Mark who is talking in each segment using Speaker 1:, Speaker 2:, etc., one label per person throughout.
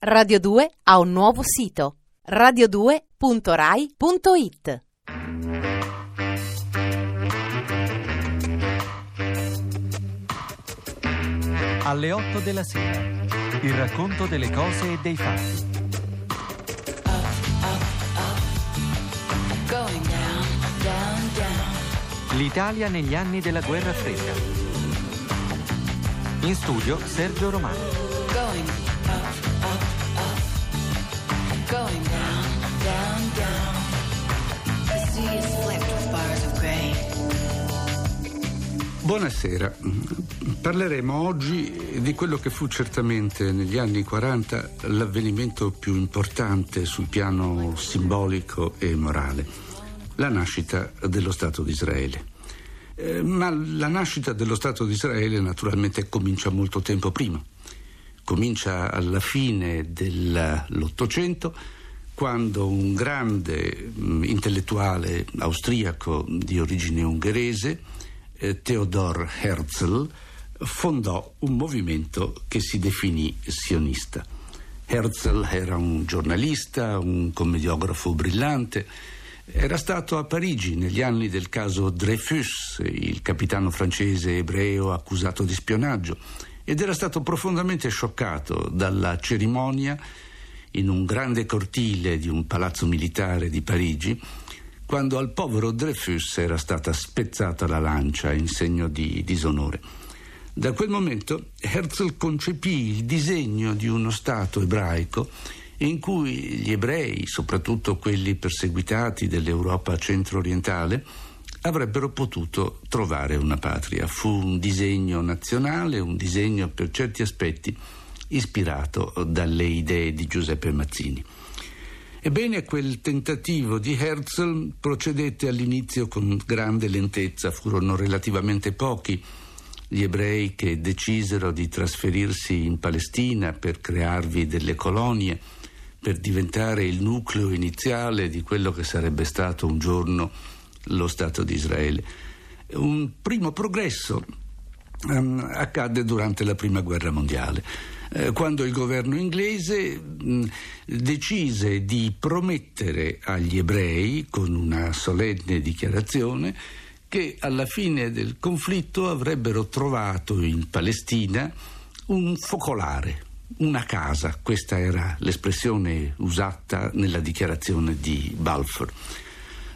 Speaker 1: Radio 2 ha un nuovo sito radio2.rai.it.
Speaker 2: Alle 8 della sera. Il racconto delle cose e dei fatti. L'Italia negli anni della guerra fredda. In studio Sergio Romano.
Speaker 3: Going down, down, down. The sea is flecked with bars of gray.
Speaker 4: Buonasera, parleremo oggi di quello che fu certamente negli anni 40 l'avvenimento più importante sul piano simbolico e morale, la nascita dello Stato di Israele. Eh, ma la nascita dello Stato di Israele naturalmente comincia molto tempo prima, comincia alla fine dell'Ottocento quando un grande mh, intellettuale austriaco di origine ungherese, eh, Theodor Herzl, fondò un movimento che si definì sionista. Herzl era un giornalista, un commediografo brillante, era stato a Parigi negli anni del caso Dreyfus, il capitano francese ebreo accusato di spionaggio, ed era stato profondamente scioccato dalla cerimonia in un grande cortile di un palazzo militare di Parigi quando al povero Dreyfus era stata spezzata la lancia in segno di disonore. Da quel momento Herzl concepì il disegno di uno Stato ebraico in cui gli ebrei, soprattutto quelli perseguitati dell'Europa centro-orientale, avrebbero potuto trovare una patria. Fu un disegno nazionale, un disegno per certi aspetti ispirato dalle idee di Giuseppe Mazzini. Ebbene, quel tentativo di Herzl procedette all'inizio con grande lentezza, furono relativamente pochi gli ebrei che decisero di trasferirsi in Palestina per crearvi delle colonie, per diventare il nucleo iniziale di quello che sarebbe stato un giorno lo Stato di Israele. Un primo progresso um, accadde durante la Prima Guerra Mondiale eh, quando il governo inglese mh, decise di promettere agli ebrei, con una solenne dichiarazione, che alla fine del conflitto avrebbero trovato in Palestina un focolare, una casa, questa era l'espressione usata nella dichiarazione di Balfour.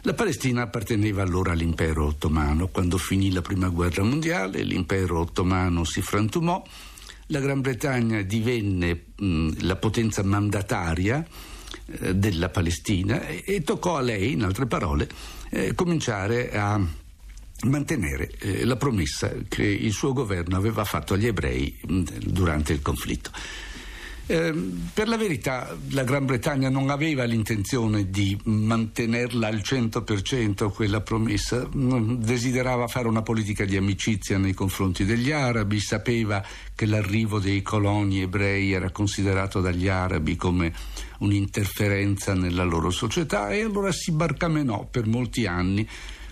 Speaker 4: La Palestina apparteneva allora all'impero ottomano. Quando finì la prima guerra mondiale, l'impero ottomano si frantumò la Gran Bretagna divenne mh, la potenza mandataria eh, della Palestina e, e, toccò a lei, in altre parole, eh, cominciare a mantenere eh, la promessa che il suo governo aveva fatto agli ebrei mh, durante il conflitto. Eh, per la verità la Gran Bretagna non aveva l'intenzione di mantenerla al 100% quella promessa, desiderava fare una politica di amicizia nei confronti degli arabi, sapeva che l'arrivo dei coloni ebrei era considerato dagli arabi come un'interferenza nella loro società e allora si barcamenò per molti anni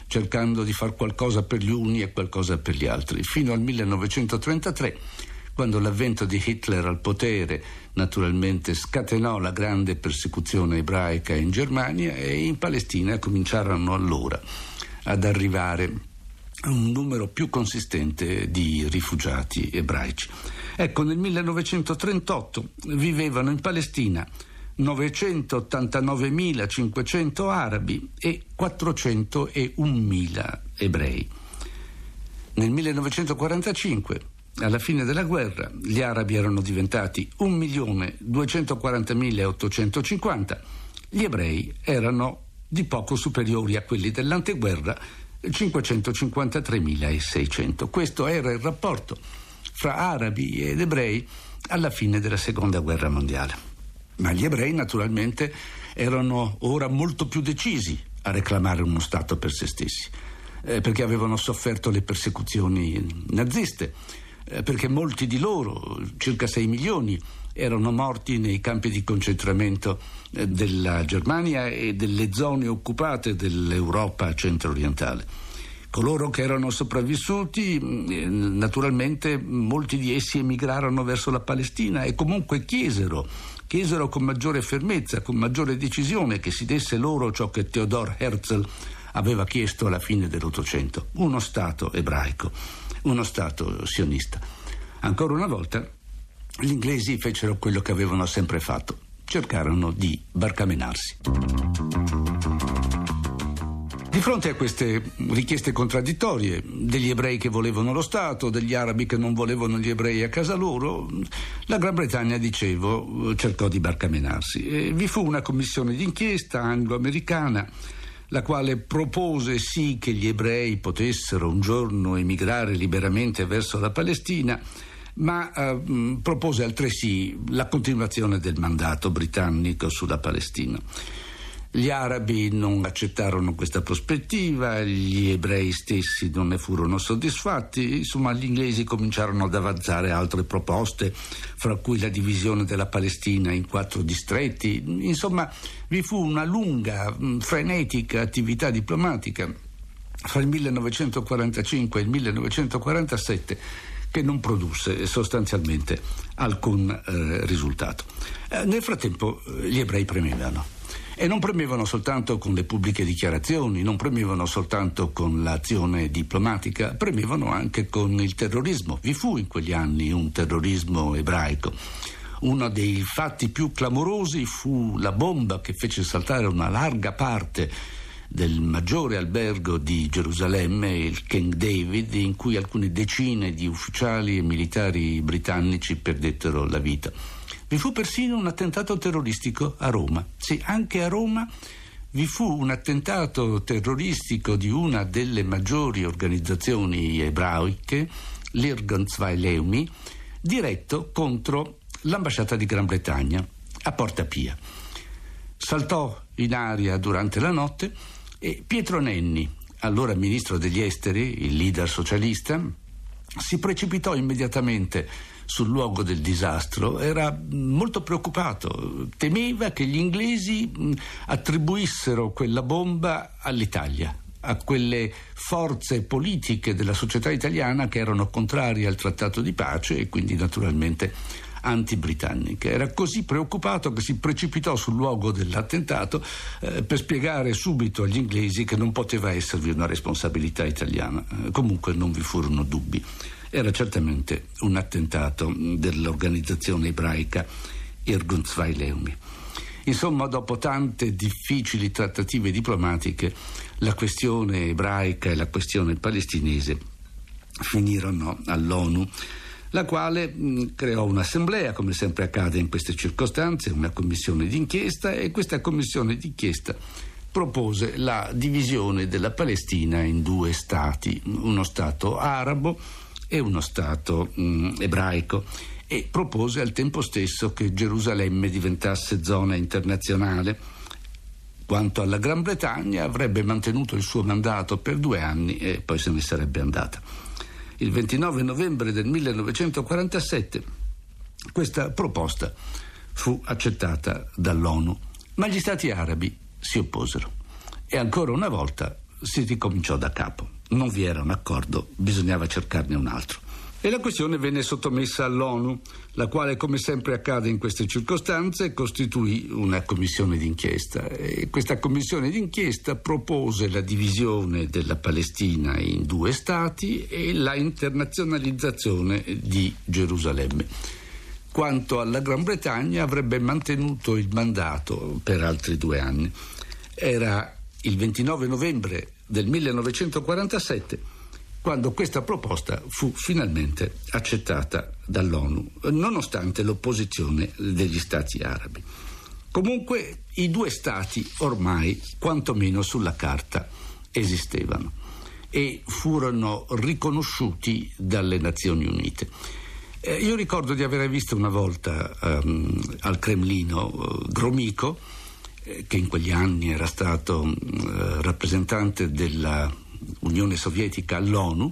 Speaker 4: cercando di fare qualcosa per gli uni e qualcosa per gli altri, fino al 1933 quando l'avvento di Hitler al potere naturalmente scatenò la grande persecuzione ebraica in Germania e in Palestina cominciarono allora ad arrivare un numero più consistente di rifugiati ebraici. Ecco, nel 1938 vivevano in Palestina 989.500 arabi e 401.000 ebrei. Nel 1945 alla fine della guerra gli arabi erano diventati 1.240.850, gli ebrei erano di poco superiori a quelli dell'anteguerra, 553.600. Questo era il rapporto fra arabi ed ebrei alla fine della seconda guerra mondiale. Ma gli ebrei naturalmente erano ora molto più decisi a reclamare uno Stato per se stessi, eh, perché avevano sofferto le persecuzioni naziste eh, perché molti di loro, circa 6 milioni, erano morti nei campi di concentramento eh, della Germania e delle zone occupate dell'Europa centro-orientale. Coloro che erano sopravvissuti, eh, naturalmente molti di essi emigrarono verso la Palestina e comunque chiesero chiesero con maggiore fermezza, con maggiore decisione che si desse loro ciò che Theodor Herzl aveva chiesto alla fine dell'Ottocento, uno Stato ebraico, uno Stato sionista. Ancora una volta gli inglesi fecero quello che avevano sempre fatto, cercarono di barcamenarsi. Di fronte a queste richieste contraddittorie degli ebrei che volevano lo Stato, degli arabi che non volevano gli ebrei a casa loro, la Gran Bretagna, dicevo, cercò di barcamenarsi. E vi fu una commissione d'inchiesta anglo-americana la quale propose sì che gli ebrei potessero un giorno emigrare liberamente verso la Palestina, ma eh, propose altresì la continuazione del mandato britannico sulla Palestina. Gli arabi non accettarono questa prospettiva, gli ebrei stessi non ne furono soddisfatti, insomma gli inglesi cominciarono ad avanzare altre proposte, fra cui la divisione della Palestina in quattro distretti, insomma vi fu una lunga, frenetica attività diplomatica fra il 1945 e il 1947 che non produsse sostanzialmente alcun eh, risultato. Eh, nel frattempo eh, gli ebrei premevano. E non premevano soltanto con le pubbliche dichiarazioni, non premevano soltanto con l'azione diplomatica, premevano anche con il terrorismo. Vi fu in quegli anni un terrorismo ebraico. Uno dei fatti più clamorosi fu la bomba che fece saltare una larga parte del maggiore albergo di Gerusalemme, il King David, in cui alcune decine di ufficiali e militari britannici perdettero la vita. Vi fu persino un attentato terroristico a Roma. Sì, anche a Roma vi fu un attentato terroristico di una delle maggiori organizzazioni ebraiche, l'Irgun Zwei Leumi, diretto contro l'ambasciata di Gran Bretagna a Porta Pia. Saltò in aria durante la notte e Pietro Nenni, allora ministro degli esteri, il leader socialista, si precipitò immediatamente sul luogo del disastro. Era molto preoccupato, temeva che gli inglesi attribuissero quella bomba all'Italia a quelle forze politiche della società italiana che erano contrarie al trattato di pace e quindi naturalmente anti-britanniche. Era così preoccupato che si precipitò sul luogo dell'attentato eh, per spiegare subito agli inglesi che non poteva esservi una responsabilità italiana. Eh, comunque non vi furono dubbi era certamente un attentato dell'organizzazione ebraica Irgun Zwei. Insomma, dopo tante difficili trattative diplomatiche, la questione ebraica e la questione palestinese finirono all'ONU, la quale mh, creò un'assemblea, come sempre accade in queste circostanze, una commissione d'inchiesta e questa commissione d'inchiesta propose la divisione della Palestina in due stati, uno stato arabo e uno Stato mh, ebraico e propose al tempo stesso che Gerusalemme diventasse zona internazionale. Quanto alla Gran Bretagna avrebbe mantenuto il suo mandato per due anni e poi se ne sarebbe andata. Il 29 novembre del 1947 questa proposta fu accettata dall'ONU, ma gli Stati arabi si opposero. E ancora una volta si ricominciò da capo. Non vi era un accordo, bisognava cercarne un altro. E la questione venne sottomessa all'ONU, la quale, come sempre accade in queste circostanze, costituì una commissione d'inchiesta. E questa commissione d'inchiesta propose la divisione della Palestina in due stati e la internazionalizzazione di Gerusalemme. Quanto alla Gran Bretagna, avrebbe mantenuto il mandato per altri due anni. Era il 29 novembre del 1947 quando questa proposta fu finalmente accettata dall'ONU, nonostante l'opposizione degli stati arabi. Comunque i due stati ormai, quantomeno sulla carta, esistevano e furono riconosciuti dalle Nazioni Unite. Eh, io ricordo di aver visto una volta um, al Cremlino uh, Gromico, eh, che in quegli anni era stato eh, rappresentante dell'Unione Sovietica all'ONU,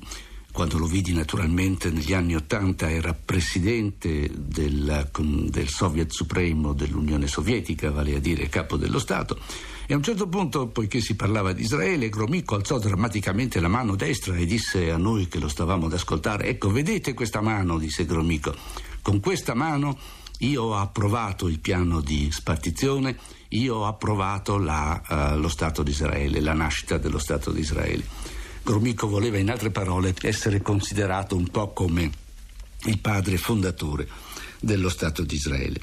Speaker 4: quando lo vidi naturalmente negli anni Ottanta era presidente del, del, Soviet Supremo dell'Unione Sovietica, vale a dire capo dello Stato. E a un certo punto, poiché si parlava di Israele, Gromyko alzò drammaticamente la mano destra e disse a noi che lo stavamo ad ascoltare: Ecco, vedete questa mano, disse Gromyko, con questa mano io ho approvato il piano di spartizione, io ho approvato la, uh, lo Stato di Israele, la nascita dello Stato di Israele. Gromyko voleva, in altre parole, essere considerato un po' come il padre fondatore dello Stato di Israele.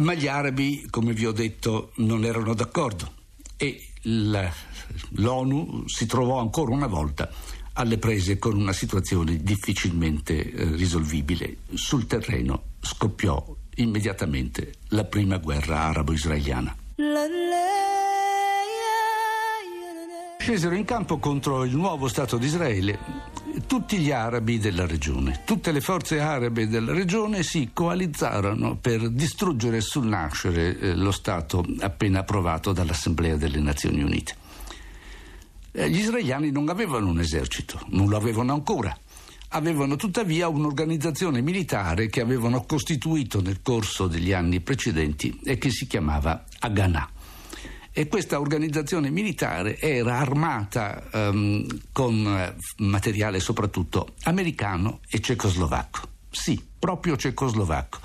Speaker 4: Ma gli arabi, come vi ho detto, non erano d'accordo e l'ONU si trovò ancora una volta alle prese con una situazione difficilmente eh, risolvibile. Sul terreno scoppiò immediatamente la prima guerra arabo-israeliana. Scesero in campo contro il nuovo Stato di Israele tutti gli arabi della regione. Tutte le forze arabe della regione si coalizzarono per distruggere sul nascere eh, lo Stato appena approvato dall'Assemblea delle Nazioni Unite. Eh, gli israeliani non avevano un esercito, non lo avevano ancora. Avevano tuttavia un'organizzazione militare che avevano costituito nel corso degli anni precedenti e che si chiamava Haganah. E questa organizzazione militare era armata um, con eh, materiale soprattutto americano e cecoslovacco. Sì, proprio cecoslovacco.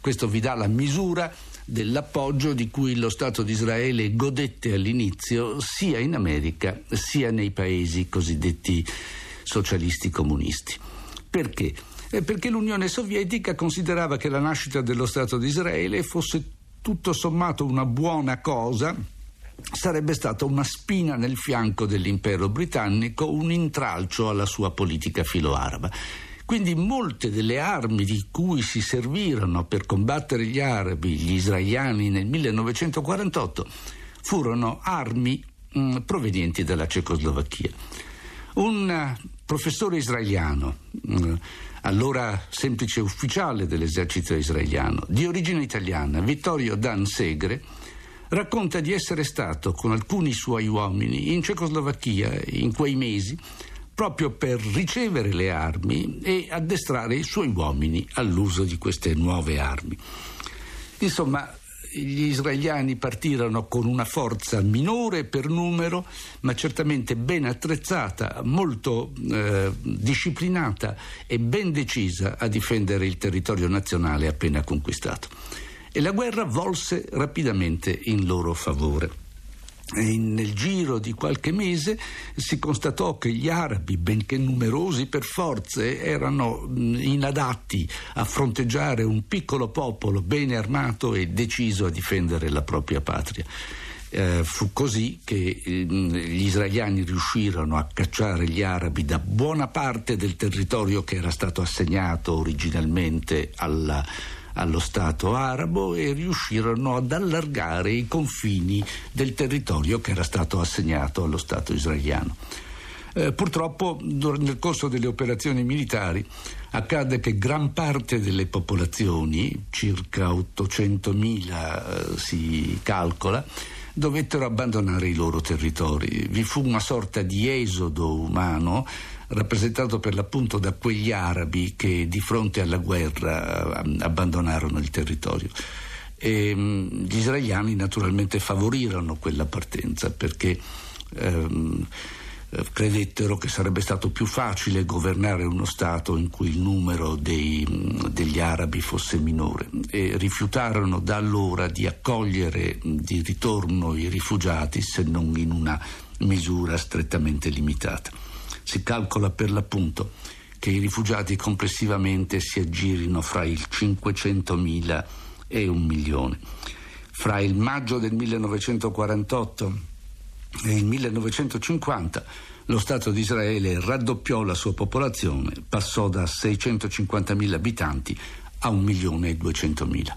Speaker 4: Questo vi dà la misura dell'appoggio di cui lo Stato di Israele godette all'inizio sia in America sia nei paesi cosiddetti socialisti comunisti. Perché? Eh, perché l'Unione Sovietica considerava che la nascita dello Stato di Israele fosse tutto sommato una buona cosa sarebbe stata una spina nel fianco dell'impero britannico, un intralcio alla sua politica filoaraba. Quindi molte delle armi di cui si servirono per combattere gli arabi, gli israeliani nel 1948, furono armi mh, provenienti dalla Cecoslovacchia. Un uh, professore israeliano, mm, allora semplice ufficiale dell'esercito israeliano, di origine italiana, Vittorio Dan Segre, racconta di essere stato con alcuni suoi uomini in Cecoslovacchia in quei mesi proprio per ricevere le armi e addestrare i suoi uomini all'uso di queste nuove armi. Insomma, gli israeliani partirono con una forza minore per numero, ma certamente ben attrezzata, molto eh, disciplinata e ben decisa a difendere il territorio nazionale appena conquistato. E la guerra volse rapidamente in loro favore. E nel giro di qualche mese si constatò che gli arabi, benché numerosi per forze, erano inadatti a fronteggiare un piccolo popolo bene armato e deciso a difendere la propria patria. Eh, fu così che eh, gli israeliani riuscirono a cacciare gli arabi da buona parte del territorio che era stato assegnato originalmente alla allo Stato arabo e riuscirono ad allargare i confini del territorio che era stato assegnato allo Stato israeliano. Eh, purtroppo nel corso delle operazioni militari accade che gran parte delle popolazioni, circa 800.000 eh, si calcola, dovettero abbandonare i loro territori. Vi fu una sorta di esodo umano rappresentato per l'appunto da quegli arabi che di fronte alla guerra eh, abbandonarono il territorio. E, mm, gli israeliani naturalmente favorirono quella partenza perché ehm, credettero che sarebbe stato più facile governare uno Stato in cui il numero dei, degli arabi fosse minore e rifiutarono da allora di accogliere di ritorno i rifugiati se non in una misura strettamente limitata. Si calcola per l'appunto che i rifugiati complessivamente si aggirino fra il 500.000 e un milione. Fra il maggio del 1948 e il 1950 lo Stato di Israele raddoppiò la sua popolazione, passò da 650.000 abitanti a 1.200.000.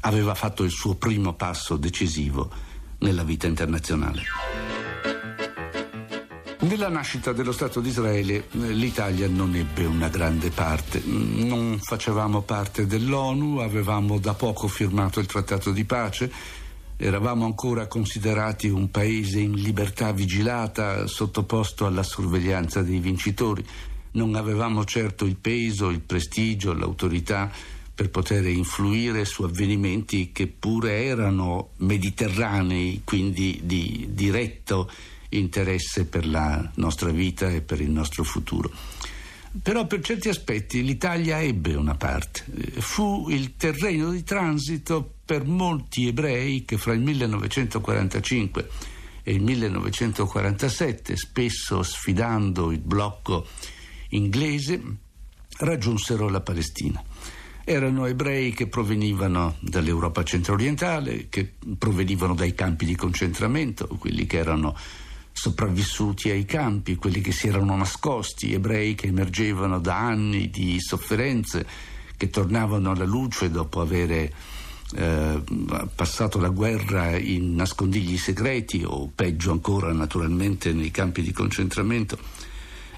Speaker 4: Aveva fatto il suo primo passo decisivo nella vita internazionale. Nella nascita dello Stato di Israele eh, l'Italia non ebbe una grande parte. Non facevamo parte dell'ONU, avevamo da poco firmato il trattato di pace, eravamo ancora considerati un paese in libertà vigilata, sottoposto alla sorveglianza dei vincitori. Non avevamo certo il peso, il prestigio, l'autorità per poter influire su avvenimenti che pure erano mediterranei, quindi di diretto interesse per la nostra vita e per il nostro futuro. Però per certi aspetti l'Italia ebbe una parte. Eh, Fu il terreno di transito per molti ebrei che fra il 1945 e il 1947, spesso sfidando il blocco inglese, raggiunsero la Palestina. Erano ebrei che provenivano dall'Europa centro-orientale, che provenivano dai campi di concentramento, quelli che erano sopravvissuti ai campi, quelli che si erano nascosti, ebrei che emergevano da anni di sofferenze, che tornavano alla luce dopo avere eh, passato la guerra in nascondigli segreti o peggio ancora naturalmente nei campi di concentramento.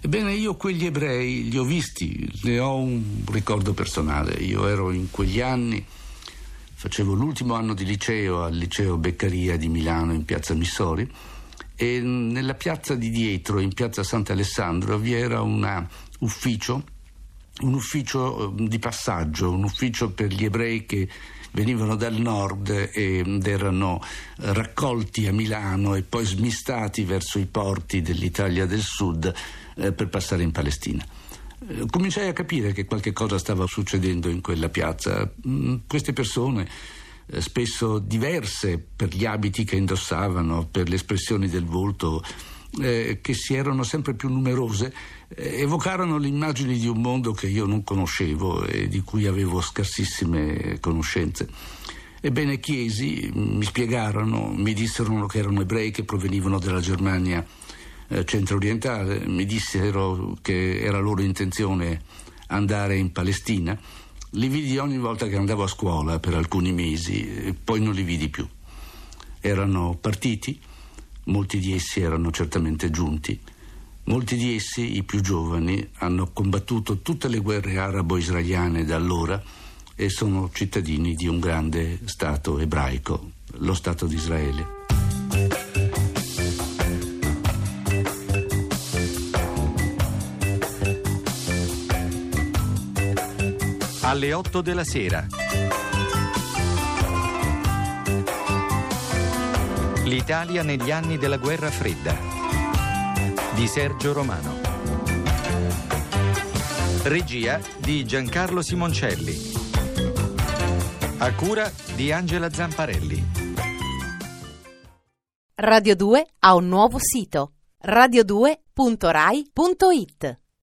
Speaker 4: Ebbene, io quegli ebrei li ho visti, ne ho un ricordo personale. Io ero in quegli anni, facevo l'ultimo anno di liceo al liceo Beccaria di Milano in piazza Missori e nella piazza di dietro, in piazza Sant'Alessandro, vi era un ufficio, un ufficio eh, di passaggio, un ufficio per gli ebrei che venivano dal nord ed erano raccolti a Milano e poi smistati verso i porti dell'Italia del Sud eh, per passare in Palestina. Eh, cominciai a capire che qualche cosa stava succedendo in quella piazza. Mm, queste persone eh, spesso diverse per gli abiti che indossavano, per le espressioni del volto, eh, che si erano sempre più numerose, eh, evocarono le immagini di un mondo che io non conoscevo e di cui avevo scarsissime conoscenze. Ebbene, chiesi, mi spiegarono, mi dissero che erano ebrei che provenivano dalla Germania eh, centro-orientale, mi dissero che era loro intenzione andare in Palestina. Li vidi ogni volta che andavo a scuola per alcuni mesi, e poi non li vidi più. Erano partiti, molti di essi erano certamente giunti Molti di essi, i più giovani, hanno combattuto tutte le guerre arabo-israeliane da allora e sono cittadini di un grande Stato ebraico, lo Stato di Israele.
Speaker 2: Alle 8 della sera. L'Italia negli anni della guerra fredda di Sergio Romano. Regia di Giancarlo Simoncelli. A cura di Angela Zamparelli.
Speaker 1: Radio 2 ha un nuovo sito radio2.rai.it